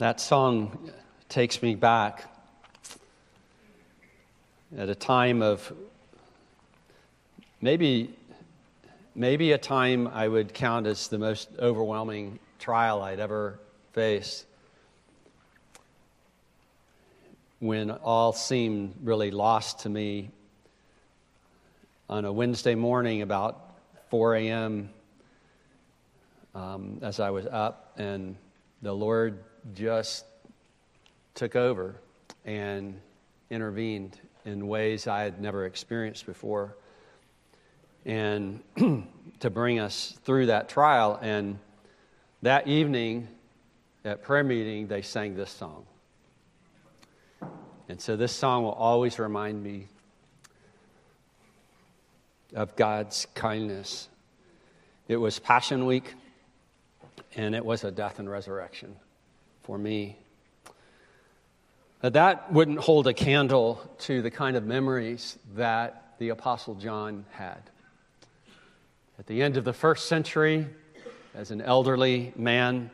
That song takes me back at a time of maybe, maybe a time I would count as the most overwhelming trial I'd ever faced. When all seemed really lost to me on a Wednesday morning about 4 a.m. Um, as I was up, and the Lord just took over and intervened in ways I had never experienced before. And to bring us through that trial. And that evening at prayer meeting, they sang this song. And so this song will always remind me of God's kindness. It was Passion Week, and it was a death and resurrection for me. That wouldn't hold a candle to the kind of memories that the Apostle John had. At the end of the first century, as an elderly man,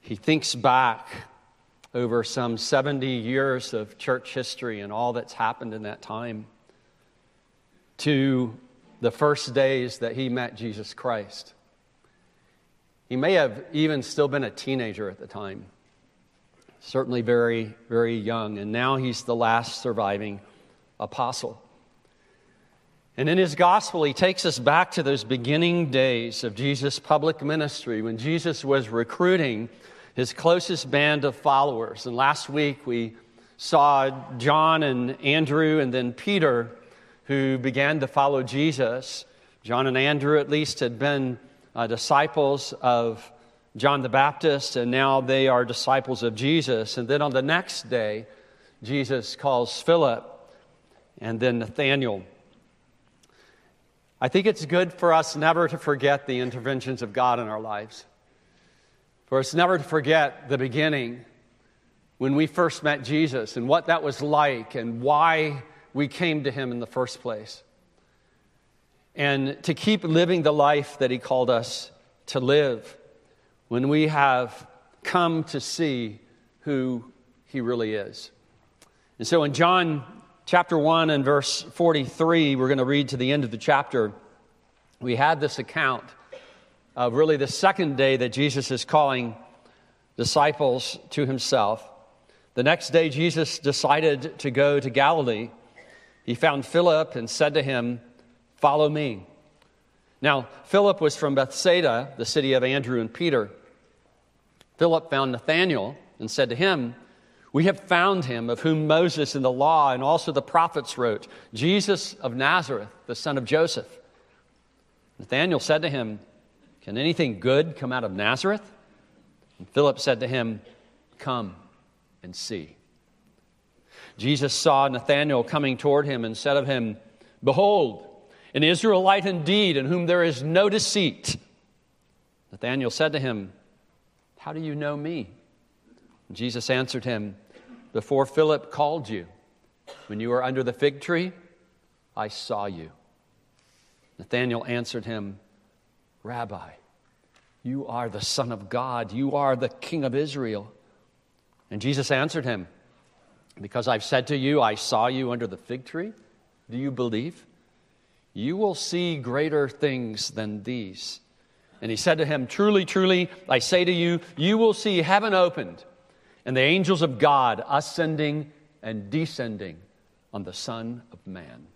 he thinks back over some 70 years of church history and all that's happened in that time to the first days that he met Jesus Christ. He may have even still been a teenager at the time, certainly very, very young, and now he's the last surviving apostle. And in his gospel, he takes us back to those beginning days of Jesus' public ministry when Jesus was recruiting his closest band of followers. And last week we saw John and Andrew and then Peter who began to follow Jesus. John and Andrew, at least, had been uh, disciples of John the Baptist, and now they are disciples of Jesus. And then on the next day, Jesus calls Philip and then Nathanael. I think it's good for us never to forget the interventions of God in our lives, for us never to forget the beginning when we first met Jesus and what that was like and why we came to Him in the first place and to keep living the life that He called us to live when we have come to see who He really is. And so in John chapter 1 and verse 43, we're going to read to the end of the chapter. We had this account of really the second day that Jesus is calling disciples to Himself. The next day, Jesus decided to go to Galilee. He found Philip and said to him, Follow me. Now, Philip was from Bethsaida, the city of Andrew and Peter. Philip found Nathanael and said to him, We have found him of whom Moses in the law and also the prophets wrote, Jesus of Nazareth, the son of Joseph. Nathanael said to him, Can anything good come out of Nazareth? And Philip said to him, Come and see. Jesus saw Nathanael coming toward him and said of him, Behold, an Israelite indeed, in whom there is no deceit. Nathanael said to him, How do you know me? Jesus answered him, Before Philip called you, when you were under the fig tree, I saw you. Nathanael answered him, Rabbi, you are the Son of God, you are the King of Israel. And Jesus answered him, Because I've said to you, I saw you under the fig tree, do you believe? You will see greater things than these. And he said to him, Truly, truly, I say to you, you will see heaven opened and the angels of God ascending and descending on the Son of Man.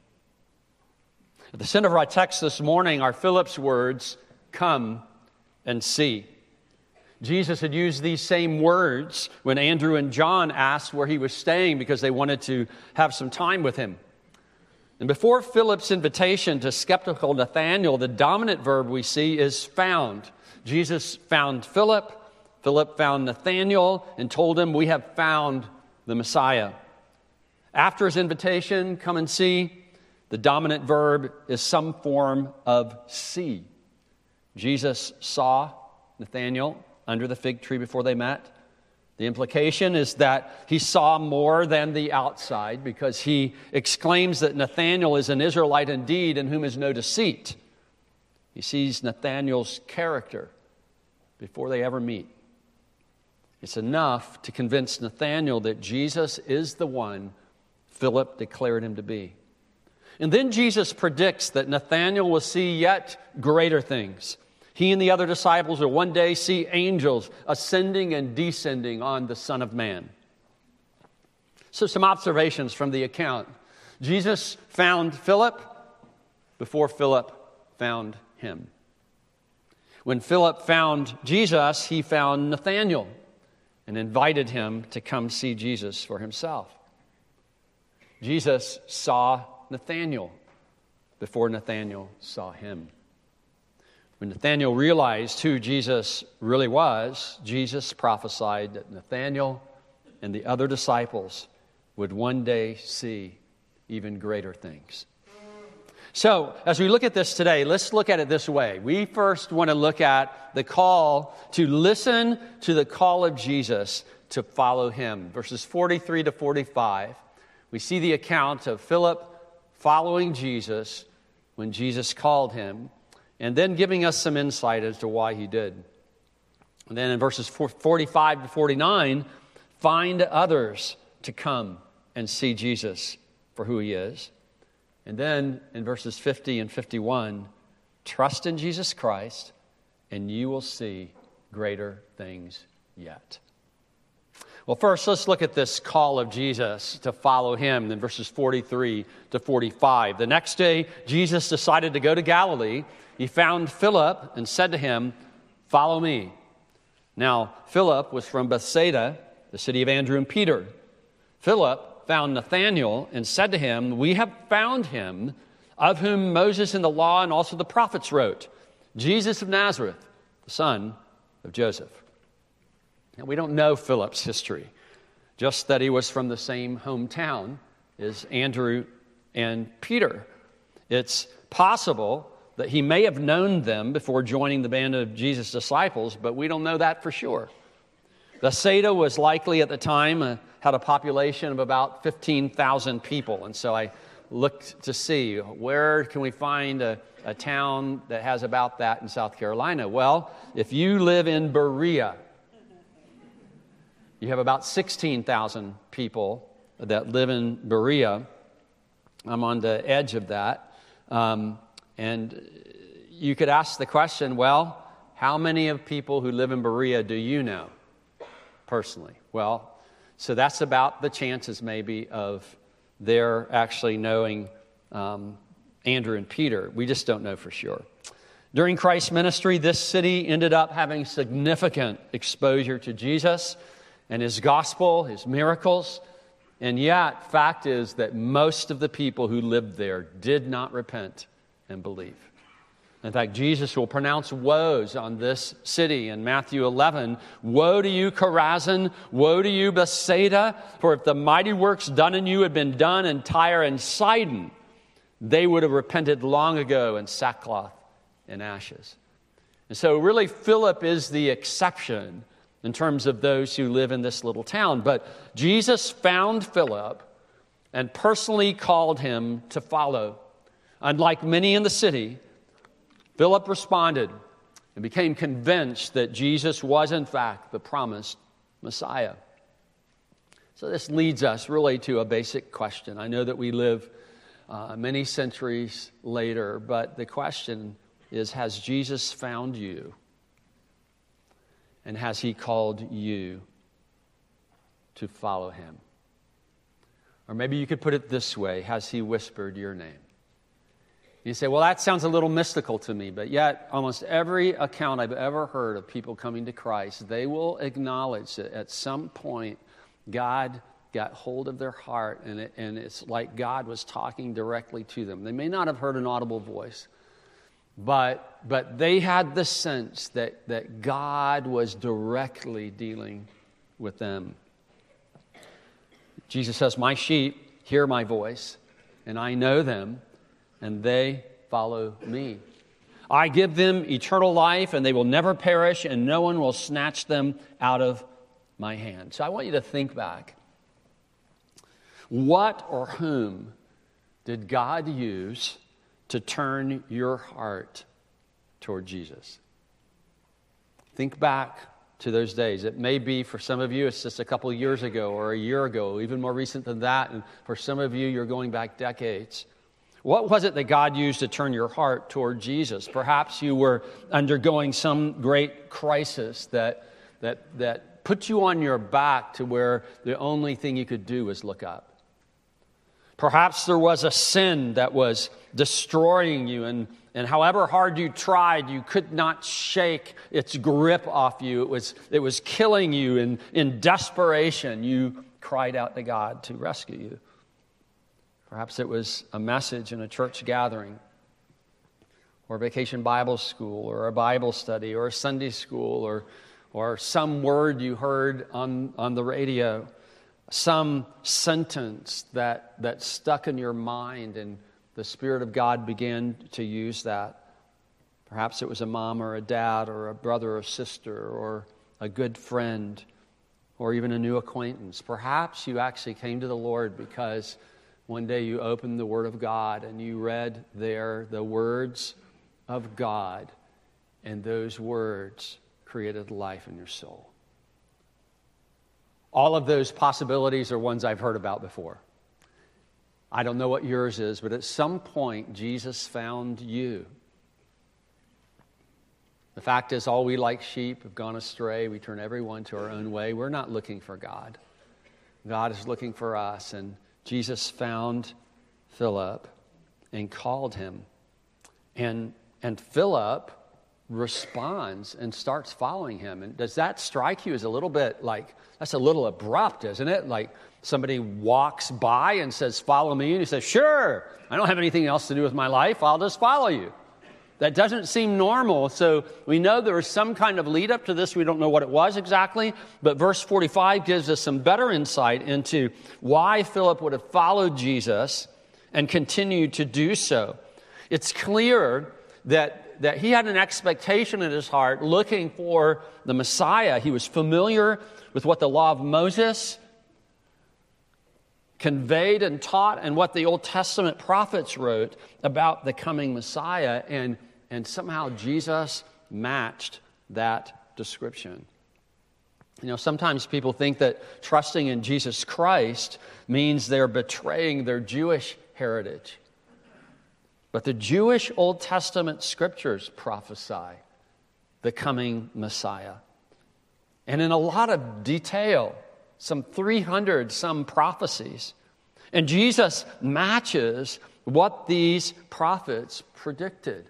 At the center of our text this morning are Philip's words, Come and see. Jesus had used these same words when Andrew and John asked where he was staying because they wanted to have some time with him. And before Philip's invitation to skeptical Nathanael, the dominant verb we see is found. Jesus found Philip, Philip found Nathanael, and told him, We have found the Messiah. After his invitation, come and see, the dominant verb is some form of see. Jesus saw Nathanael under the fig tree before they met. The implication is that he saw more than the outside because he exclaims that Nathanael is an Israelite indeed in whom is no deceit. He sees Nathanael's character before they ever meet. It's enough to convince Nathanael that Jesus is the one Philip declared him to be. And then Jesus predicts that Nathanael will see yet greater things. He and the other disciples will one day see angels ascending and descending on the Son of Man. So, some observations from the account. Jesus found Philip before Philip found him. When Philip found Jesus, he found Nathanael and invited him to come see Jesus for himself. Jesus saw Nathanael before Nathanael saw him. When Nathanael realized who Jesus really was, Jesus prophesied that Nathanael and the other disciples would one day see even greater things. So, as we look at this today, let's look at it this way. We first want to look at the call to listen to the call of Jesus to follow him. Verses 43 to 45, we see the account of Philip following Jesus when Jesus called him, and then giving us some insight as to why he did. And then in verses 45 to 49, find others to come and see Jesus for who he is. And then in verses 50 and 51, trust in Jesus Christ, and you will see greater things yet. Well, first, let's look at this call of Jesus to follow him in verses 43 to 45. The next day, Jesus decided to go to Galilee. He found Philip and said to him, Follow me. Now, Philip was from Bethsaida, the city of Andrew and Peter. Philip found Nathanael and said to him, We have found him of whom Moses in the law and also the prophets wrote, Jesus of Nazareth, the son of Joseph. Now, we don't know Philip's history, just that he was from the same hometown as Andrew and Peter. It's possible that he may have known them before joining the band of Jesus' disciples, but we don't know that for sure. Bethsaida was likely at the time uh, had a population of about 15,000 people, and so I looked to see where can we find a, a town that has about that in South Carolina. Well, if you live in Berea, you have about 16,000 people that live in Berea. I'm on the edge of that. Um, and you could ask the question well, how many of people who live in Berea do you know? personally? Well, so that's about the chances, maybe, of their actually knowing um, Andrew and Peter. We just don't know for sure. During Christ's ministry, this city ended up having significant exposure to Jesus and his gospel, his miracles. And yet, fact is that most of the people who lived there did not repent and believe. In fact, Jesus will pronounce woes on this city in Matthew 11. Woe to you, Chorazin! Woe to you, Bethsaida! For if the mighty works done in you had been done in Tyre and Sidon, they would have repented long ago in sackcloth and ashes. And so, really, Philip is the exception in terms of those who live in this little town. But Jesus found Philip and personally called him to follow. Unlike many in the city, Philip responded and became convinced that Jesus was, in fact, the promised Messiah. So, this leads us really to a basic question. I know that we live uh, many centuries later, but the question is Has Jesus found you? And has he called you to follow him? Or maybe you could put it this way Has he whispered your name? You say, well, that sounds a little mystical to me, but yet, almost every account I've ever heard of people coming to Christ, they will acknowledge that at some point God got hold of their heart, and, it, and it's like God was talking directly to them. They may not have heard an audible voice, but, but they had the sense that, that God was directly dealing with them. Jesus says, My sheep hear my voice, and I know them and they follow me. I give them eternal life, and they will never perish, and no one will snatch them out of my hand. So I want you to think back. What or whom did God use to turn your heart toward Jesus? Think back to those days. It may be for some of you, it's just a couple years ago or a year ago, even more recent than that. And for some of you, you're going back decades. What was it that God used to turn your heart toward Jesus? Perhaps you were undergoing some great crisis that, that, that put you on your back to where the only thing you could do was look up. Perhaps there was a sin that was destroying you, and, and however hard you tried, you could not shake its grip off you. It was, it was killing you, and in desperation, you cried out to God to rescue you. Perhaps it was a message in a church gathering, or vacation Bible school, or a Bible study, or a Sunday school, or, or some word you heard on, on the radio some sentence that, that stuck in your mind, and the Spirit of God began to use that. Perhaps it was a mom or a dad or a brother or sister or a good friend or even a new acquaintance. Perhaps you actually came to the Lord because one day you opened the Word of God and you read there the words of God, and those words created life in your soul. All of those possibilities are ones I've heard about before. I don't know what yours is, but at some point, Jesus found you. The fact is, all we like sheep have gone astray. We turn everyone to our own way. We're not looking for God. God is looking for us. And Jesus found Philip and called him. And, and Philip responds and starts following him. And does that strike you as a little bit like, that's a little abrupt, isn't it? Like somebody walks by and says, Follow me. And you say, Sure, I don't have anything else to do with my life. I'll just follow you. That doesn't seem normal. So we know there was some kind of lead up to this. We don't know what it was exactly. But verse 45 gives us some better insight into why Philip would have followed Jesus and continued to do so. It's clear that that he had an expectation in his heart looking for the Messiah. He was familiar with what the law of Moses conveyed and taught and what the Old Testament prophets wrote about the coming Messiah. And, and somehow Jesus matched that description. You know, sometimes people think that trusting in Jesus Christ means they're betraying their Jewish heritage. But the Jewish Old Testament scriptures prophesy the coming Messiah. And in a lot of detail, some 300 some prophecies. And Jesus matches what these prophets predicted.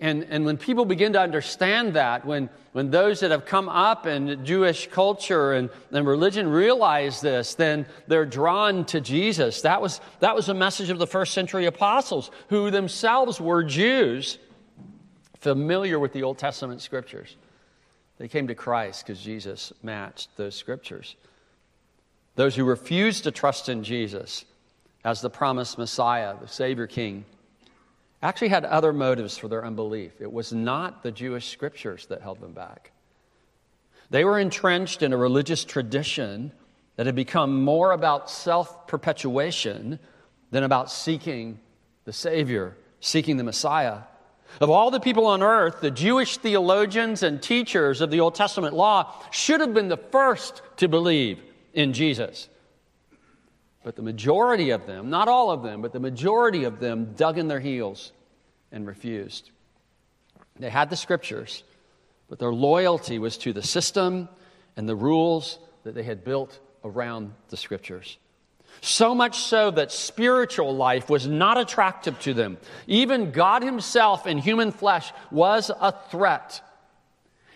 And, and when people begin to understand that, when, when those that have come up in Jewish culture and, and religion realize this, then they're drawn to Jesus. That was, that was a message of the first century apostles, who themselves were Jews, familiar with the Old Testament scriptures. They came to Christ because Jesus matched those scriptures. Those who refused to trust in Jesus as the promised Messiah, the Savior King, actually had other motives for their unbelief. It was not the Jewish scriptures that held them back. They were entrenched in a religious tradition that had become more about self perpetuation than about seeking the Savior, seeking the Messiah. Of all the people on earth, the Jewish theologians and teachers of the Old Testament law should have been the first to believe in Jesus. But the majority of them, not all of them, but the majority of them dug in their heels and refused. They had the scriptures, but their loyalty was to the system and the rules that they had built around the scriptures. So much so that spiritual life was not attractive to them. Even God Himself in human flesh was a threat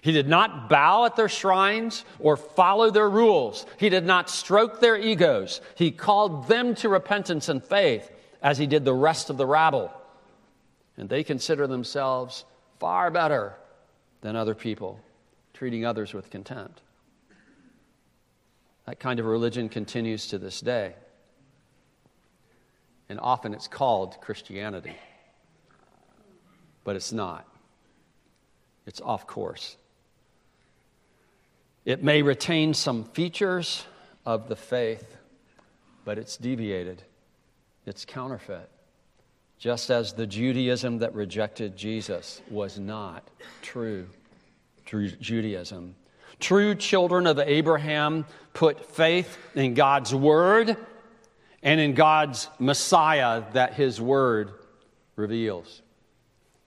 he did not bow at their shrines or follow their rules. He did not stroke their egos. He called them to repentance and faith as he did the rest of the rabble. And they consider themselves far better than other people, treating others with contempt. That kind of religion continues to this day. And often it's called Christianity, but it's not. It's off course. It may retain some features of the faith, but it's deviated, it's counterfeit. Just as the Judaism that rejected Jesus was not true, true Judaism. True children of Abraham put faith in God's word and in God's Messiah that his word reveals.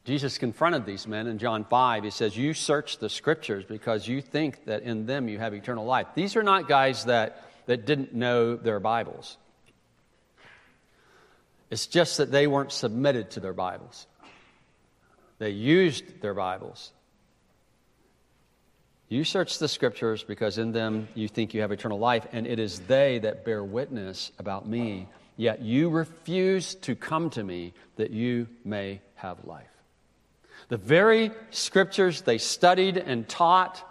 Jesus confronted these men in John 5. He says, You search the scriptures because you think that in them you have eternal life. These are not guys that, that didn't know their Bibles. It's just that they weren't submitted to their Bibles. They used their Bibles. You search the scriptures because in them you think you have eternal life, and it is they that bear witness about me. Yet you refuse to come to me that you may have life. The very scriptures they studied and taught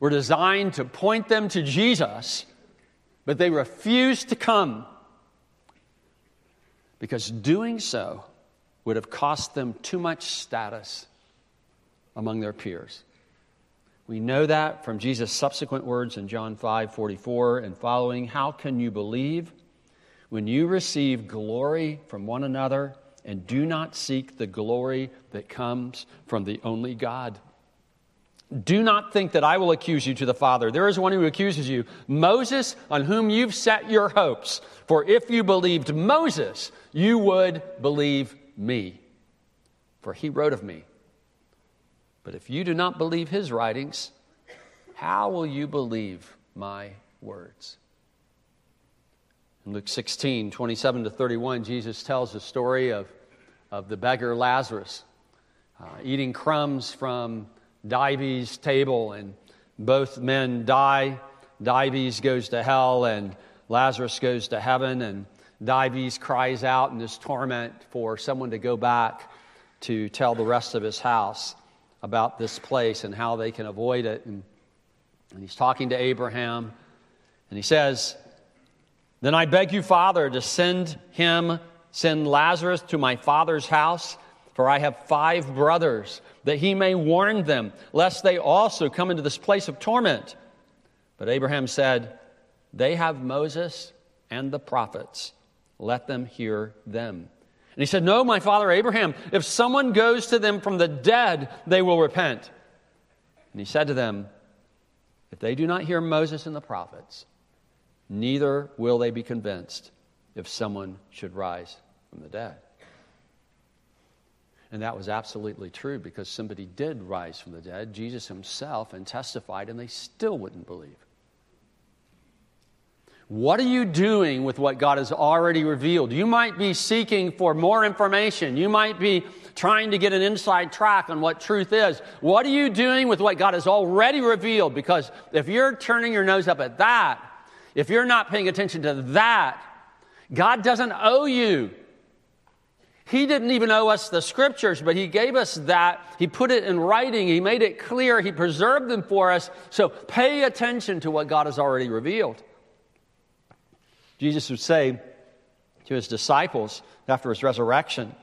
were designed to point them to Jesus, but they refused to come because doing so would have cost them too much status among their peers. We know that from Jesus' subsequent words in John 5 44 and following. How can you believe when you receive glory from one another and do not seek the glory that comes from the only God? Do not think that I will accuse you to the Father. There is one who accuses you, Moses, on whom you've set your hopes. For if you believed Moses, you would believe me, for he wrote of me. But if you do not believe his writings, how will you believe my words? In Luke 16, 27 to 31, Jesus tells the story of, of the beggar Lazarus uh, eating crumbs from Dives' table, and both men die. Dives goes to hell, and Lazarus goes to heaven, and Dives cries out in this torment for someone to go back to tell the rest of his house about this place and how they can avoid it. And, and he's talking to Abraham, and he says, Then I beg you, Father, to send him, send Lazarus to my father's house, for I have five brothers, that he may warn them, lest they also come into this place of torment. But Abraham said, They have Moses and the prophets. Let them hear them. And he said, No, my father Abraham, if someone goes to them from the dead, they will repent. And he said to them, If they do not hear Moses and the prophets, neither will they be convinced if someone should rise from the dead. And that was absolutely true because somebody did rise from the dead, Jesus himself, and testified, and they still wouldn't believe. What are you doing with what God has already revealed? You might be seeking for more information. You might be trying to get an inside track on what truth is. What are you doing with what God has already revealed? Because if you're turning your nose up at that, if you're not paying attention to that, God doesn't owe you. He didn't even owe us the scriptures, but He gave us that. He put it in writing. He made it clear. He preserved them for us. So pay attention to what God has already revealed. Jesus would say to his disciples after his resurrection,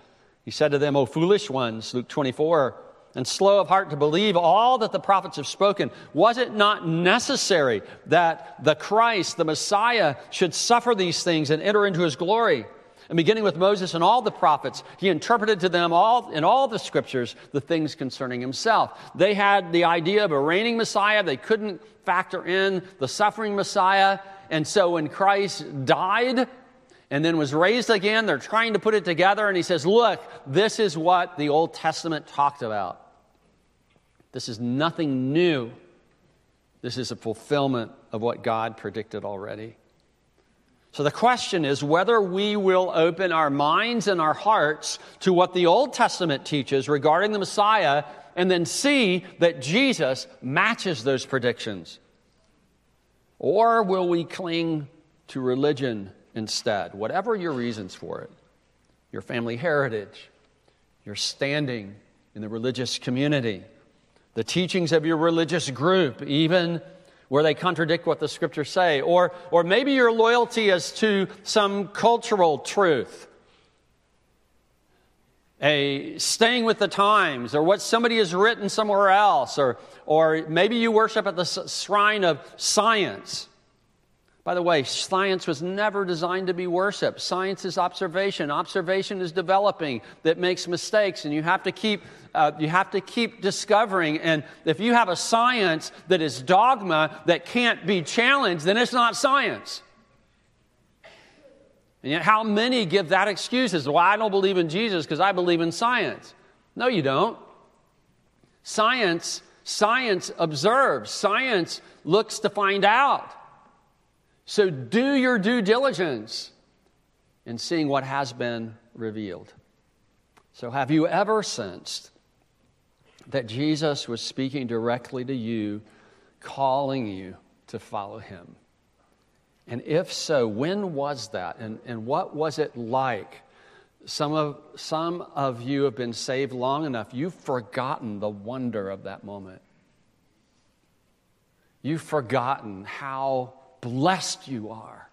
He said to them, O foolish ones, Luke 24, and slow of heart to believe all that the prophets have spoken. Was it not necessary that the Christ, the Messiah, should suffer these things and enter into his glory? And beginning with Moses and all the prophets, he interpreted to them all in all the scriptures the things concerning himself. They had the idea of a reigning Messiah. They couldn't factor in the suffering Messiah. And so when Christ died and then was raised again, they're trying to put it together. And he says, Look, this is what the Old Testament talked about. This is nothing new. This is a fulfillment of what God predicted already. So the question is whether we will open our minds and our hearts to what the Old Testament teaches regarding the Messiah and then see that Jesus matches those predictions. Or will we cling to religion instead? Whatever your reasons for it, your family heritage, your standing in the religious community, the teachings of your religious group, even where they contradict what the scriptures say, or, or maybe your loyalty is to some cultural truth. A staying with the times, or what somebody has written somewhere else, or, or maybe you worship at the shrine of science. By the way, science was never designed to be worship. Science is observation. Observation is developing that makes mistakes, and you have to keep uh, you have to keep discovering. And if you have a science that is dogma that can't be challenged, then it's not science. And yet, how many give that excuse as, well, I don't believe in Jesus because I believe in science? No, you don't. Science, science observes, science looks to find out. So do your due diligence in seeing what has been revealed. So, have you ever sensed that Jesus was speaking directly to you, calling you to follow him? And if so, when was that? And, and what was it like? Some of, some of you have been saved long enough, you've forgotten the wonder of that moment. You've forgotten how blessed you are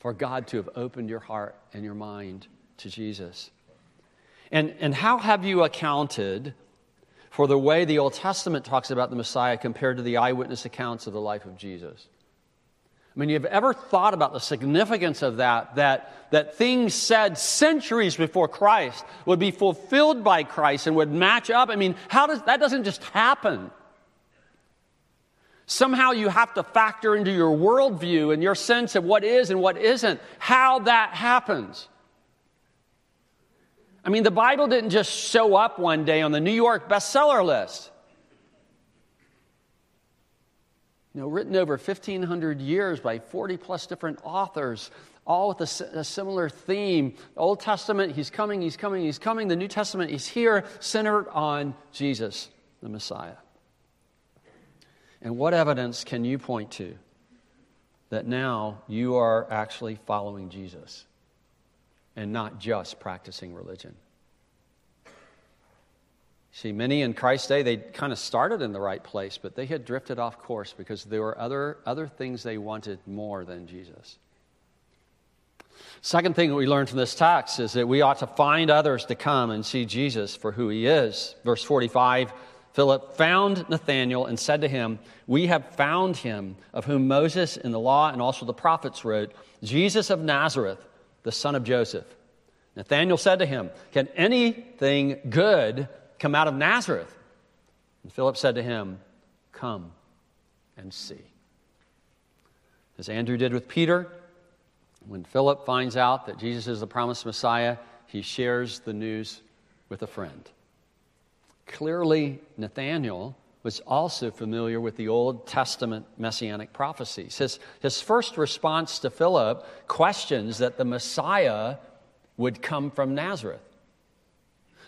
for God to have opened your heart and your mind to Jesus. And, and how have you accounted for the way the Old Testament talks about the Messiah compared to the eyewitness accounts of the life of Jesus? I mean, you've ever thought about the significance of that, that, that things said centuries before Christ would be fulfilled by Christ and would match up? I mean, how does, that doesn't just happen. Somehow you have to factor into your worldview and your sense of what is and what isn't, how that happens. I mean, the Bible didn't just show up one day on the New York bestseller list. You know, written over 1,500 years by 40 plus different authors, all with a, a, similar theme. The Old Testament, He's coming, He's coming, He's coming. The New Testament, He's here, centered on Jesus, the Messiah. And what evidence can you point to that now you are actually following Jesus and not just practicing religion? See, many in Christ's day, they kind of started in the right place, but they had drifted off course because there were other, other things they wanted more than Jesus. Second thing that we learn from this text is that we ought to find others to come and see Jesus for who he is. Verse 45 Philip found Nathanael and said to him, We have found him of whom Moses in the law and also the prophets wrote, Jesus of Nazareth, the son of Joseph. Nathanael said to him, Can anything good come out of Nazareth? And Philip said to him, Come and see. As Andrew did with Peter, when Philip finds out that Jesus is the promised Messiah, he shares the news with a friend. Clearly, Nathanael was also familiar with the Old Testament messianic prophecies. His, his first response to Philip questions that the Messiah would come from Nazareth.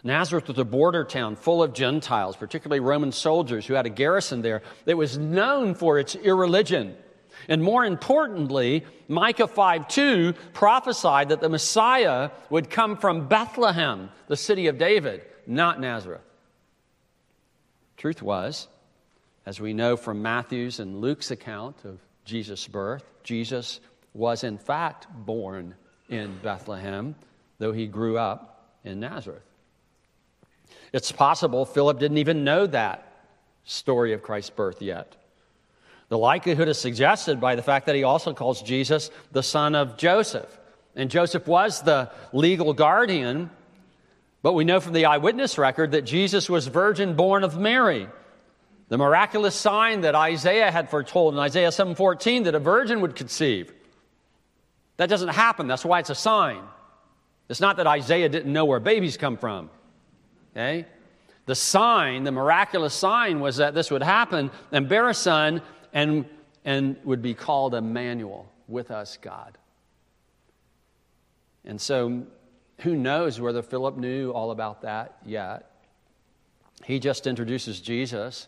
Nazareth was a border town full of Gentiles, particularly Roman soldiers who had a garrison there that was known for its irreligion. And more importantly, Micah 5 2 prophesied that the Messiah would come from Bethlehem, the city of David, not Nazareth. Truth was, as we know from Matthew's and Luke's account of Jesus' birth, Jesus was in fact born in Bethlehem, though he grew up in Nazareth. It's possible Philip didn't even know that story of Christ's birth yet. The likelihood is suggested by the fact that he also calls Jesus the son of Joseph. And Joseph was the legal guardian but we know from the eyewitness record that Jesus was virgin born of Mary. The miraculous sign that Isaiah had foretold in Isaiah 7:14 that a virgin would conceive. That doesn't happen. That's why it's a sign. It's not that Isaiah didn't know where babies come from. Okay? The sign, the miraculous sign was that this would happen and bear a son and, and would be called Emmanuel, with us God. And so who knows whether Philip knew all about that yet? He just introduces Jesus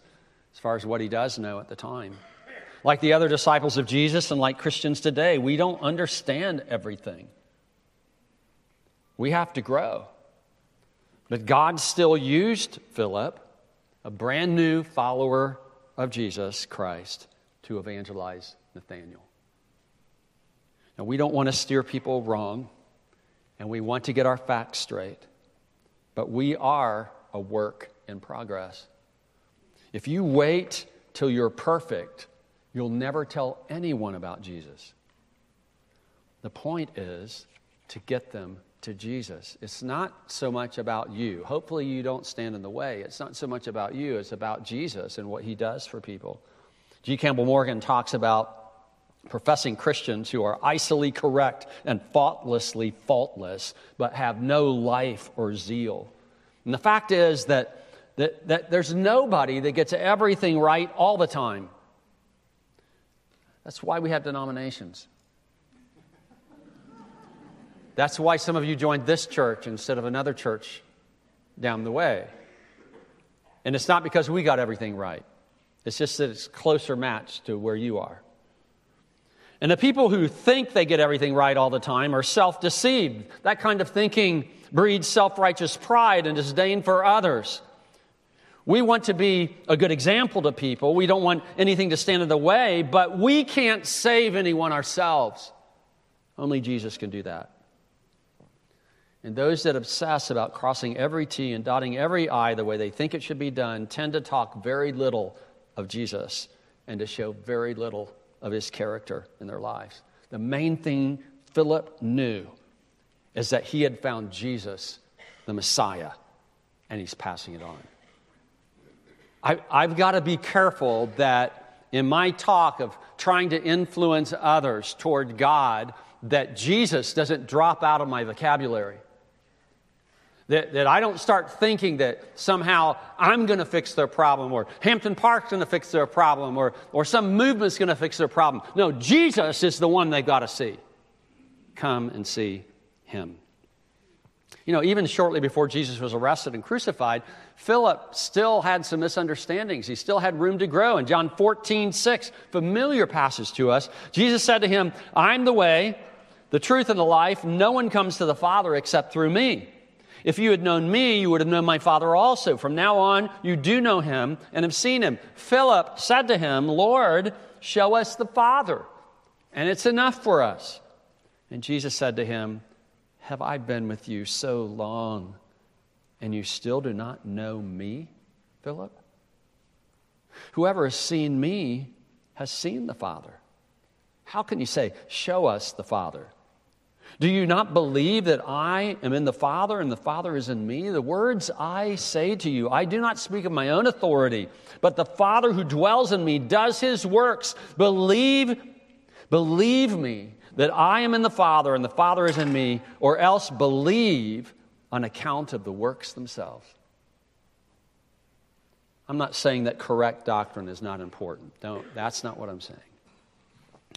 as far as what he does know at the time. Like the other disciples of Jesus and like Christians today, we don't understand everything. We have to grow. But God still used Philip, a brand new follower of Jesus Christ, to evangelize Nathanael. Now, we don't want to steer people wrong and we want to get our facts straight. But we are a work in progress. If you wait till you're perfect, you'll never tell anyone about Jesus. The point is to get them to Jesus. It's not so much about you. Hopefully, you don't stand in the way. It's not so much about you, it's about Jesus and what he does for people. G. Campbell Morgan talks about professing Christians who are icily correct and thoughtlessly faultless, but have no life or zeal. And the fact is that, that, that there's nobody that gets everything right all the time. That's why we have denominations. That's why some of you joined this church instead of another church down the way. And it's not because we got everything right, it's just that it's closer matched to where you are. And the people who think they get everything right all the time are self deceived. That kind of thinking breeds self righteous pride and disdain for others. We want to be a good example to people. We don't want anything to stand in the way, but we can't save anyone ourselves. Only Jesus can do that. And those that obsess about crossing every T and dotting every I the way they think it should be done tend to talk very little of Jesus and to show very little of his character in their lives. The main thing Philip knew is that he had found Jesus, the Messiah, and he's passing it on. I, I've got to be careful that in my talk of trying to influence others toward God, that Jesus doesn't drop out of my vocabulary. That, that I don't start thinking that somehow I'm going to fix their problem or Hampton Park's going to fix their problem or, or some movement's going to fix their problem. No, Jesus is the one they've got to see. Come and see him. You know, even shortly before Jesus was arrested and crucified, Philip still had some misunderstandings. He still had room to grow. In John 14, 6, familiar passage to us, Jesus said to him, I'm the way, the truth, and the life. No one comes to the Father except through me. If you had known me, you would have known my Father also. From now on, you do know him and have seen him. Philip said to him, Lord, show us the Father, and it's enough for us. And Jesus said to him, Have I been with you so long, and you still do not know me, Philip? Whoever has seen me has seen the Father. How can you say, Show us the Father? Do you not believe that I am in the Father and the Father is in me? The words I say to you, I do not speak of my own authority, but the Father who dwells in me does his works. Believe, believe me that I am in the Father and the Father is in me, or else believe on account of the works themselves. I'm not saying that correct doctrine is not important. Don't, that's not what I'm saying.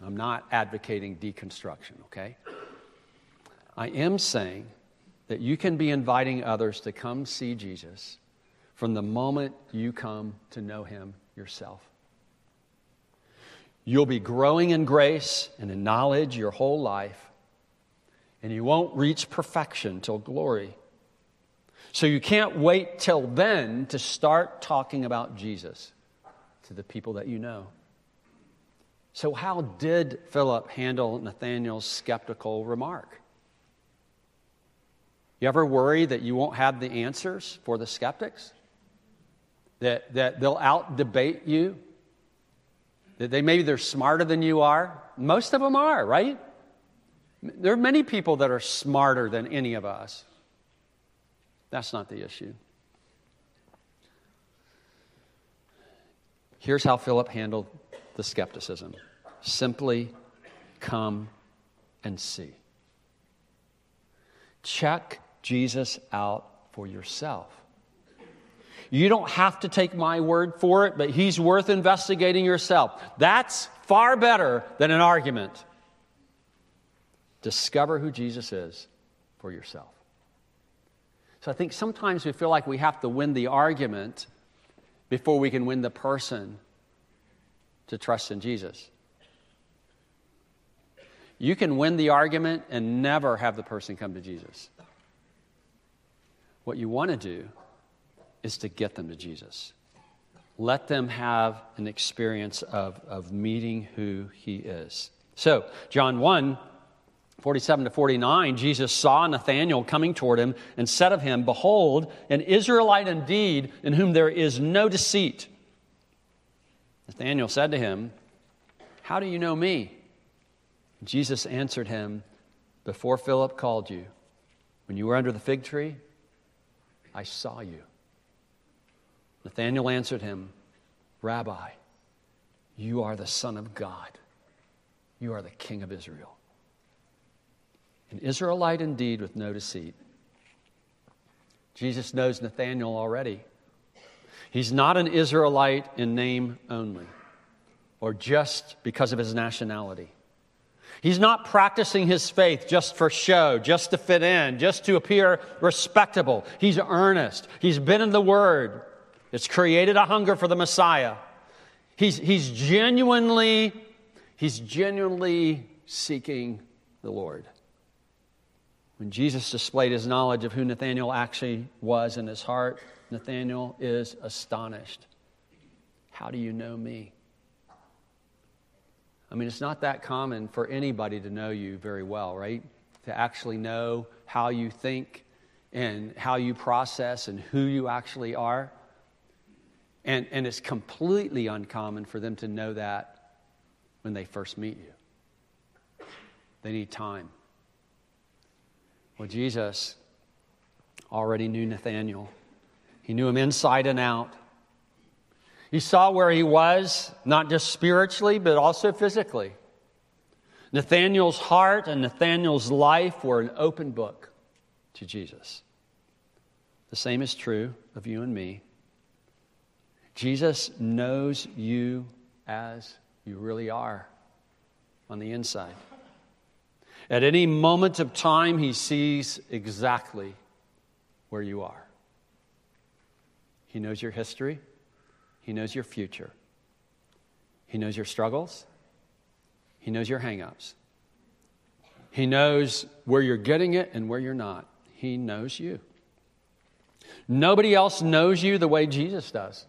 I'm not advocating deconstruction, okay? I am saying that you can be inviting others to come see Jesus from the moment you come to know him yourself. You'll be growing in grace and in knowledge your whole life, and you won't reach perfection till glory. So you can't wait till then to start talking about Jesus to the people that you know. So, how did Philip handle Nathanael's skeptical remark? You ever worry that you won't have the answers for the skeptics? That, that they'll out debate you? That they maybe they're smarter than you are? Most of them are, right? There are many people that are smarter than any of us. That's not the issue. Here's how Philip handled the skepticism simply come and see. Check Jesus out for yourself. You don't have to take my word for it, but he's worth investigating yourself. That's far better than an argument. Discover who Jesus is for yourself. So I think sometimes we feel like we have to win the argument before we can win the person to trust in Jesus. You can win the argument and never have the person come to Jesus. What you want to do is to get them to Jesus. Let them have an experience of, of meeting who he is. So, John 1 47 to 49, Jesus saw Nathanael coming toward him and said of him, Behold, an Israelite indeed, in whom there is no deceit. Nathanael said to him, How do you know me? Jesus answered him, before Philip called you, when you were under the fig tree, I saw you. Nathanael answered him, Rabbi, you are the Son of God. You are the King of Israel. An Israelite indeed with no deceit. Jesus knows Nathanael already. He's not an Israelite in name only, or just because of his nationality. He's not practicing his faith just for show, just to fit in, just to appear respectable. He's earnest. He's been in the Word. It's created a hunger for the Messiah. He's, he's genuinely, he's genuinely seeking the Lord. When Jesus displayed his knowledge of who Nathanael actually was in his heart, Nathanael is astonished. How do you know me? I mean, it's not that common for anybody to know you very well, right? To actually know how you think and how you process and who you actually are. And, and it's completely uncommon for them to know that when they first meet you. They need time. Well, Jesus already knew Nathanael, he knew him inside and out. He saw where he was, not just spiritually, but also physically. Nathanael's heart and Nathanael's life were an open book to Jesus. The same is true of you and me. Jesus knows you as you really are on the inside. At any moment of time, he sees exactly where you are. He knows your history, he knows your future, he knows your struggles, he knows your hangups. He knows where you're getting it and where you're not. He knows you. Nobody else knows you the way Jesus does.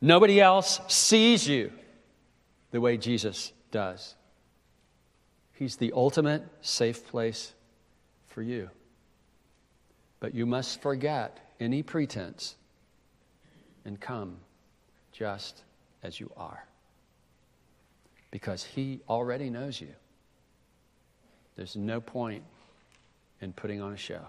Nobody else sees you the way Jesus does. He's the ultimate safe place for you. But you must forget any pretense and come just as you are. Because He already knows you. There's no point in putting on a show.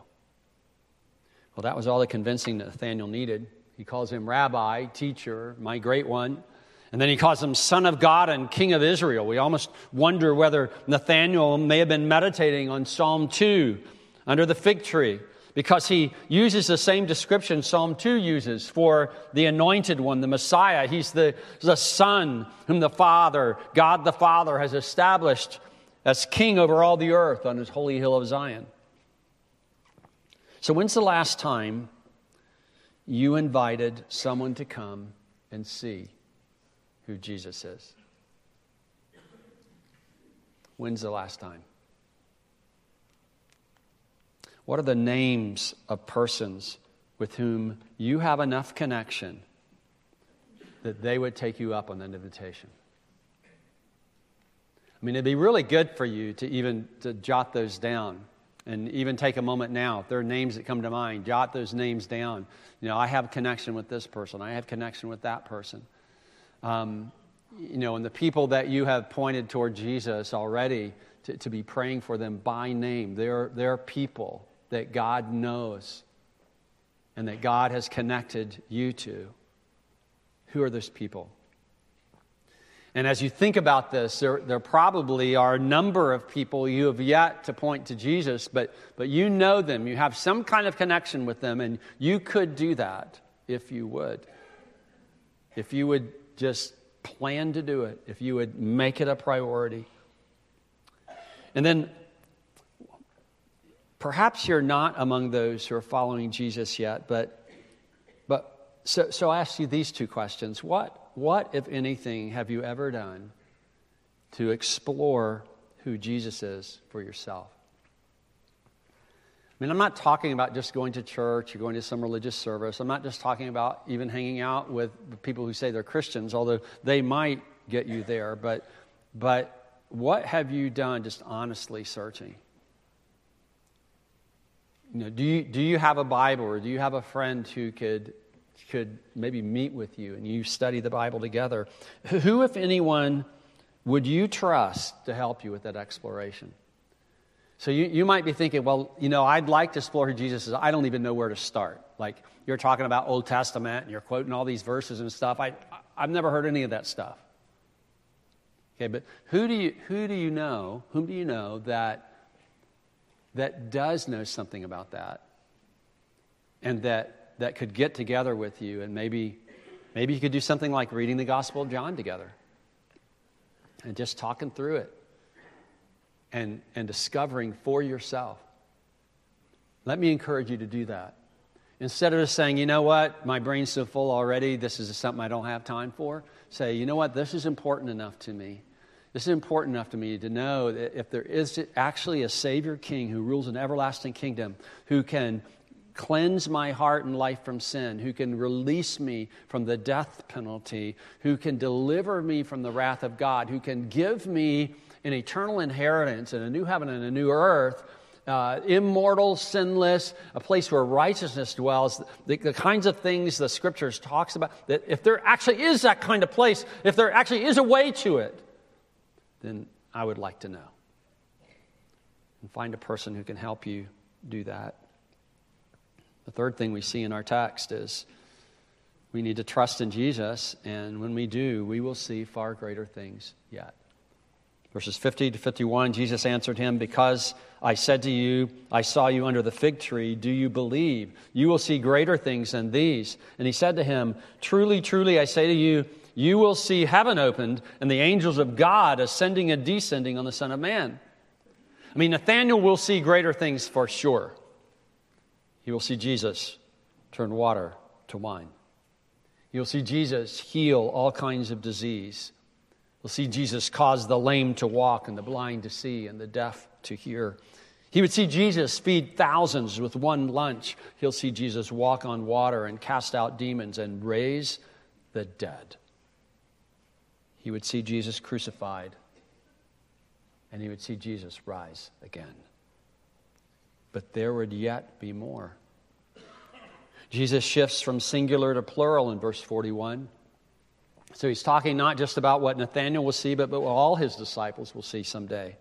Well, that was all the convincing that Nathanael needed. He calls him rabbi, teacher, my great one. And then he calls him Son of God and King of Israel. We almost wonder whether Nathanael may have been meditating on Psalm 2 under the fig tree because he uses the same description Psalm 2 uses for the anointed one, the Messiah. He's the, the Son whom the Father, God the Father, has established as king over all the earth on his holy hill of Zion. So, when's the last time you invited someone to come and see who Jesus is? When's the last time? What are the names of persons with whom you have enough connection that they would take you up on that invitation? I mean, it'd be really good for you to even to jot those down and even take a moment now. If there are names that come to mind, jot those names down. You know, I have connection with this person. I have connection with that person. Um, you know, and the people that you have pointed toward Jesus already to, to be praying for them by name, they're, they're people that God knows and that God has connected you to. Who are those people? And as you think about this, there, there probably are a number of people you have yet to point to Jesus, but, but you know them. You have some kind of connection with them, and you could do that if you would. If you would just plan to do it, if you would make it a priority. And then Perhaps you're not among those who are following Jesus yet, but, but so, so I ask you these two questions. What, what, if anything, have you ever done to explore who Jesus is for yourself? I mean, I'm not talking about just going to church or going to some religious service. I'm not just talking about even hanging out with people who say they're Christians, although they might get you there. But, but what have you done just honestly searching? You know, do you, do you have a Bible or do you have a friend who could, could maybe meet with you and you study the Bible together? Who, if anyone, would you trust to help you with that exploration? So you, you might be thinking, well, you know, I'd like to explore who Jesus is. I don't even know where to start. Like you're talking about Old Testament and you're quoting all these verses and stuff. I, I've never heard any of that stuff. Okay, but who do you, who do you know, whom do you know that, that does know something about that and that, that could get together with you and maybe, maybe you could do something like reading the Gospel of John together and just talking through it and, and discovering for yourself. Let me encourage you to do that. Instead of just saying, you know what, my brain's so full already, this is something I don't have time for, say, you know what, this is important enough to me. This is important enough to me to know that if there is actually a Savior King who rules an everlasting kingdom, who can cleanse my heart and life from sin, who can release me from the death penalty, who can deliver me from the wrath of God, who can give me an eternal inheritance and a new heaven and a new earth. Uh, immortal, sinless, a place where righteousness dwells, the, the kinds of things the scriptures talks about, that if there actually is that kind of place, if there actually is a way to it, then I would like to know. And find a person who can help you do that. The third thing we see in our text is we need to trust in Jesus, and when we do, we will see far greater things yet. Verses 50 to 51, Jesus answered him, Because I said to you, I saw you under the fig tree, do you believe? You will see greater things than these. And he said to him, Truly, truly, I say to you, you will see heaven opened and the angels of God ascending and descending on the Son of Man. I mean, Nathanael will see greater things for sure. He will see Jesus turn water to wine. You'll see Jesus heal all kinds of disease. We'll see Jesus cause the lame to walk and the blind to see and the deaf to hear. He would see Jesus feed thousands with one lunch. He'll see Jesus walk on water and cast out demons and raise the dead. He would see Jesus crucified and he would see Jesus rise again. But there would yet be more. Jesus shifts from singular to plural in verse 41. So he's talking not just about what Nathanael will see, but, but what all his disciples will see someday.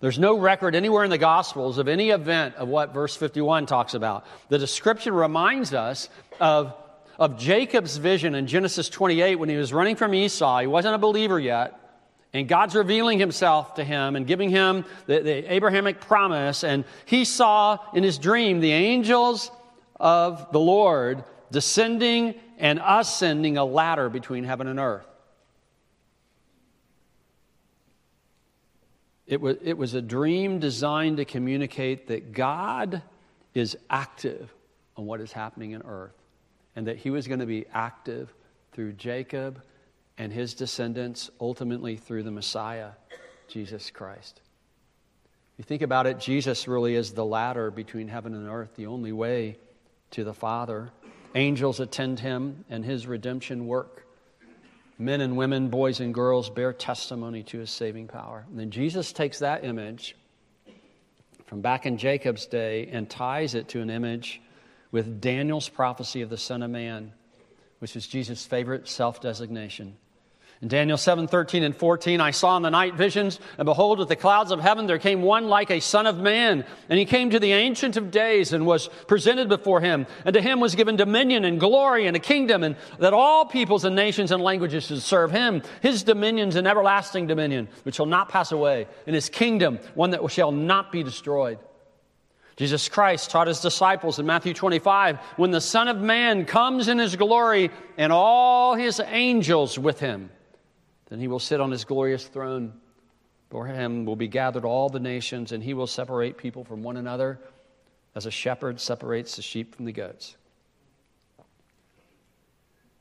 There's no record anywhere in the Gospels of any event of what verse 51 talks about. The description reminds us of, of Jacob's vision in Genesis 28 when he was running from Esau. He wasn't a believer yet. And God's revealing himself to him and giving him the, the Abrahamic promise. And he saw in his dream the angels of the Lord descending and ascending a ladder between heaven and earth. It was, it was a dream designed to communicate that God is active on what is happening in earth and that he was going to be active through Jacob and his descendants, ultimately through the Messiah, Jesus Christ. You think about it, Jesus really is the ladder between heaven and earth, the only way to the Father. Angels attend him and his redemption work. Men and women, boys and girls bear testimony to his saving power. And then Jesus takes that image from back in Jacob's day and ties it to an image with Daniel's prophecy of the Son of Man, which is Jesus' favorite self designation. In Daniel 7 13 and 14, I saw in the night visions, and behold, with the clouds of heaven there came one like a son of man. And he came to the Ancient of Days and was presented before him. And to him was given dominion and glory and a kingdom, and that all peoples and nations and languages should serve him. His dominions an everlasting dominion, which shall not pass away, and his kingdom one that shall not be destroyed. Jesus Christ taught his disciples in Matthew 25 when the Son of Man comes in his glory and all his angels with him. Then he will sit on his glorious throne. For him will be gathered all the nations, and he will separate people from one another as a shepherd separates the sheep from the goats.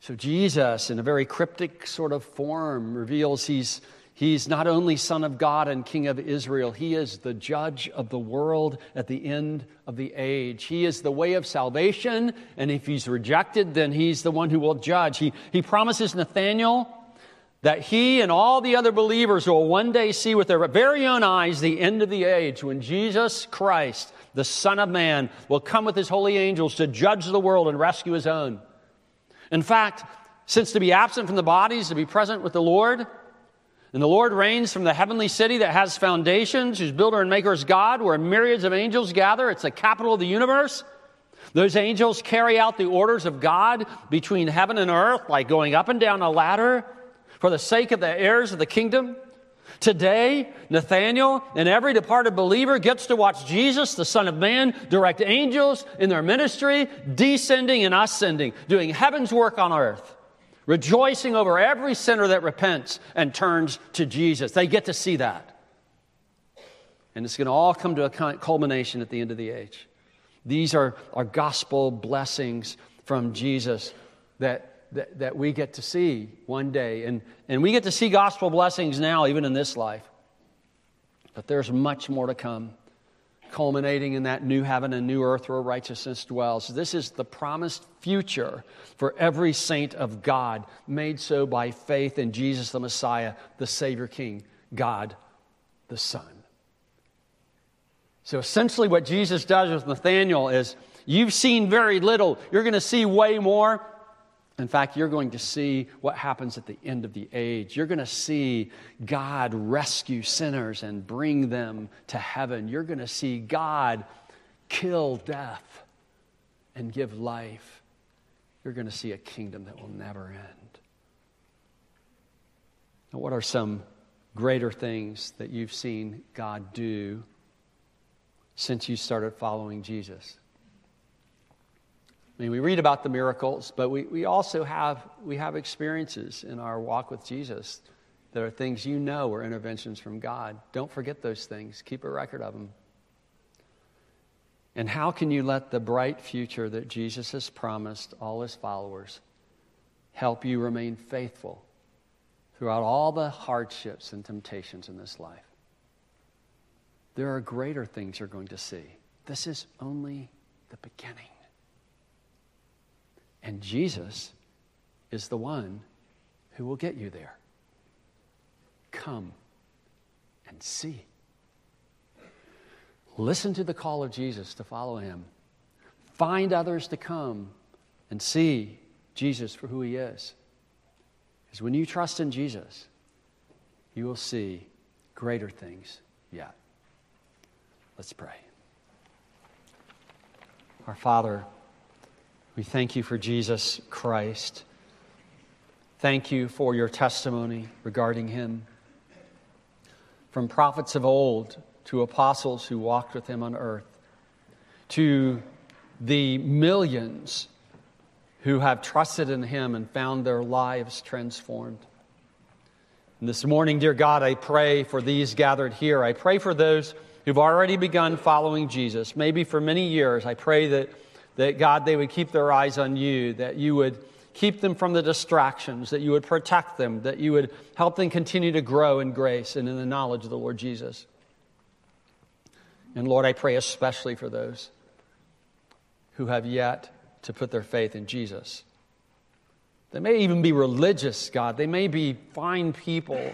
So, Jesus, in a very cryptic sort of form, reveals he's, he's not only Son of God and King of Israel, he is the judge of the world at the end of the age. He is the way of salvation, and if he's rejected, then he's the one who will judge. He, he promises Nathanael that he and all the other believers will one day see with their very own eyes the end of the age when Jesus Christ, the Son of Man, will come with his holy angels to judge the world and rescue his own. In fact, since to be absent from the bodies to be present with the Lord, And the Lord reigns from the heavenly city that has foundations, whose builder and maker is God, where myriads of angels gather. It's the capital of the universe. Those angels carry out the orders of God between heaven and earth, like going up and down a ladder for the sake of the heirs of the kingdom. Today, Nathanael and every departed believer gets to watch Jesus, the Son of Man, direct angels in their ministry, descending and ascending, doing heaven's work on earth, rejoicing over every sinner that repents and turns to Jesus. They get to see that. And it's going to all come to a culmination at the end of the age. These are, are gospel blessings from Jesus that that, that we get to see one day. And, and we get to see gospel blessings now, even in this life. But there's much more to come, culminating in that new heaven and new earth where righteousness dwells. This is the promised future for every saint of God, made so by faith in Jesus the Messiah, the Savior King, God the Son. So essentially, what Jesus does with Nathanael is you've seen very little, you're going to see way more. In fact, you're going to see what happens at the end of the age. You're going to see God rescue sinners and bring them to heaven. You're going to see God kill death and give life. You're going to see a kingdom that will never end. Now, what are some greater things that you've seen God do since you started following Jesus? I mean, we read about the miracles, but we, we also have, we have experiences in our walk with Jesus that are things you know are interventions from God. Don't forget those things, keep a record of them. And how can you let the bright future that Jesus has promised all his followers help you remain faithful throughout all the hardships and temptations in this life? There are greater things you're going to see. This is only the beginning. And Jesus is the one who will get you there. Come and see. Listen to the call of Jesus to follow him. Find others to come and see Jesus for who he is. Because when you trust in Jesus, you will see greater things yet. Let's pray. Our Father, we thank you for Jesus Christ. Thank you for your testimony regarding him. From prophets of old to apostles who walked with him on earth, to the millions who have trusted in him and found their lives transformed. And this morning, dear God, I pray for these gathered here. I pray for those who've already begun following Jesus, maybe for many years. I pray that that God, they would keep their eyes on you, that you would keep them from the distractions, that you would protect them, that you would help them continue to grow in grace and in the knowledge of the Lord Jesus. And Lord, I pray especially for those who have yet to put their faith in Jesus. They may even be religious, God. They may be fine people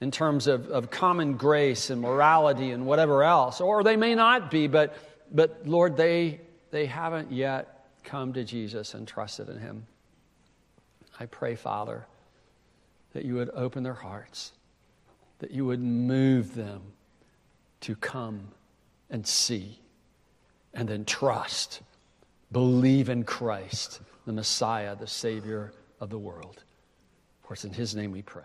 in terms of, of common grace and morality and whatever else. Or they may not be, but, but Lord, they they haven't yet come to Jesus and trusted in him. I pray, Father, that you would open their hearts, that you would move them to come and see and then trust, believe in Christ, the Messiah, the Savior of the world. For it's in his name we pray.